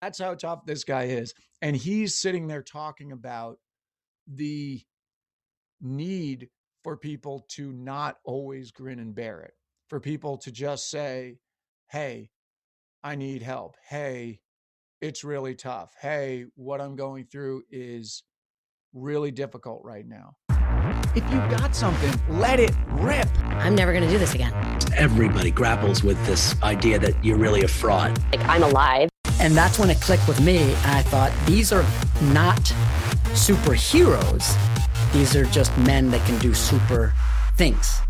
That's how tough this guy is. And he's sitting there talking about the need for people to not always grin and bear it, for people to just say, Hey, I need help. Hey, it's really tough. Hey, what I'm going through is really difficult right now. If you got something, let it rip. I'm never going to do this again. Everybody grapples with this idea that you're really a fraud. Like, I'm alive. And that's when it clicked with me. And I thought, these are not superheroes. These are just men that can do super things.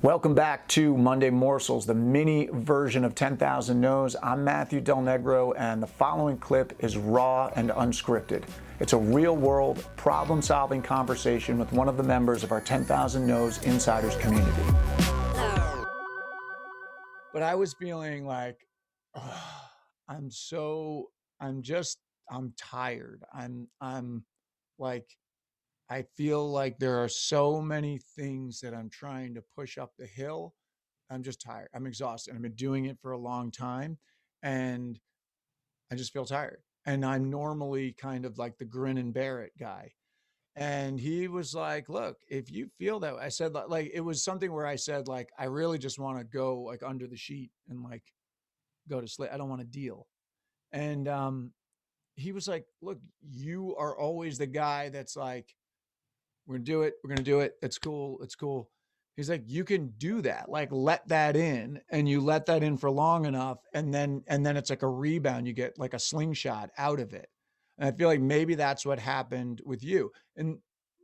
Welcome back to Monday Morsels, the mini version of 10,000 No's. I'm Matthew Del Negro, and the following clip is raw and unscripted. It's a real world, problem solving conversation with one of the members of our 10,000 No's Insiders community. But I was feeling like, oh, I'm so, I'm just, I'm tired. I'm, I'm like, I feel like there are so many things that I'm trying to push up the hill. I'm just tired. I'm exhausted. I've been doing it for a long time and I just feel tired. And I'm normally kind of like the grin and bear it guy. And he was like, look, if you feel that, I said, like, it was something where I said, like, I really just want to go like under the sheet and like go to sleep. I don't want to deal. And um, he was like, look, you are always the guy that's like, we're gonna do it. We're gonna do it. It's cool. It's cool. He's like, you can do that. Like, let that in, and you let that in for long enough, and then and then it's like a rebound. You get like a slingshot out of it. And I feel like maybe that's what happened with you. And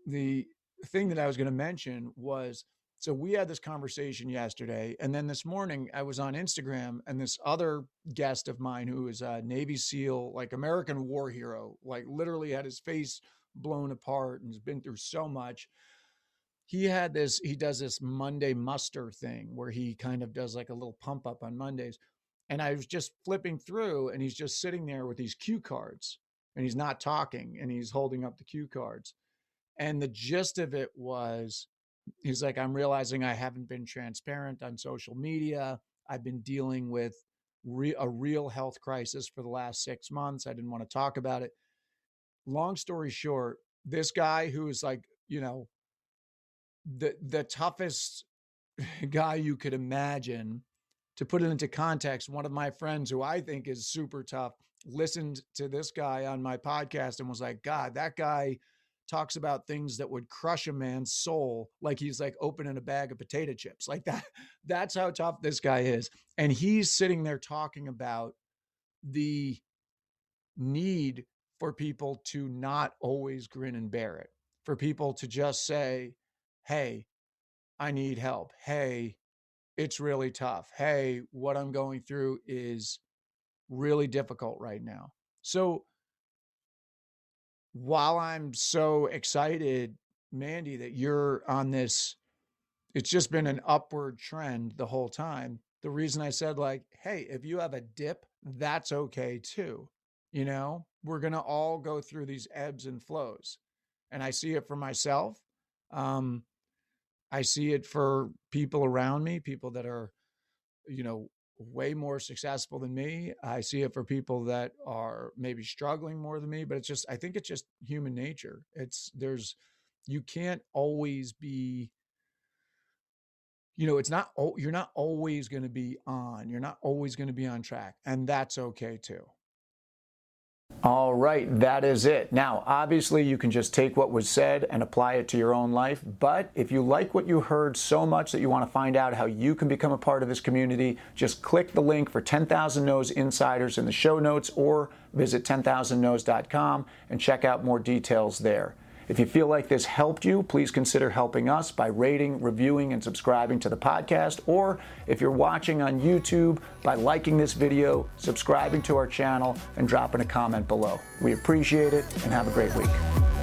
the thing that I was to mention was so we had this conversation yesterday, and then this morning I was on Instagram, and this other guest of mine who is a Navy SEAL, like American war hero, like literally had his face blown apart and has been through so much. He had this, he does this Monday muster thing where he kind of does like a little pump up on Mondays. And I was just flipping through and he's just sitting there with these cue cards and he's not talking and he's holding up the cue cards. And the gist of it was he's like, I'm realizing I haven't been transparent on social media. I've been dealing with re- a real health crisis for the last six months. I didn't want to talk about it long story short, this guy who is like, you know, the the toughest guy you could imagine, to put it into context, one of my friends who I think is super tough listened to this guy on my podcast and was like, God, that guy talks about things that would crush a man's soul like he's like opening a bag of potato chips like that that's how tough this guy is and he's sitting there talking about the need for people to not always grin and bear it, for people to just say, Hey, I need help. Hey, it's really tough. Hey, what I'm going through is really difficult right now. So while I'm so excited, Mandy, that you're on this, it's just been an upward trend the whole time. The reason I said, like, hey, if you have a dip, that's okay too. You know, we're going to all go through these ebbs and flows. And I see it for myself. Um, I see it for people around me, people that are, you know, way more successful than me. I see it for people that are maybe struggling more than me, but it's just, I think it's just human nature. It's, there's, you can't always be, you know, it's not, you're not always going to be on, you're not always going to be on track. And that's okay too. All right, that is it. Now, obviously, you can just take what was said and apply it to your own life. But if you like what you heard so much that you want to find out how you can become a part of this community, just click the link for 10,000 No's Insiders in the show notes or visit 10,000nos.com and check out more details there. If you feel like this helped you, please consider helping us by rating, reviewing, and subscribing to the podcast. Or if you're watching on YouTube, by liking this video, subscribing to our channel, and dropping a comment below. We appreciate it and have a great week.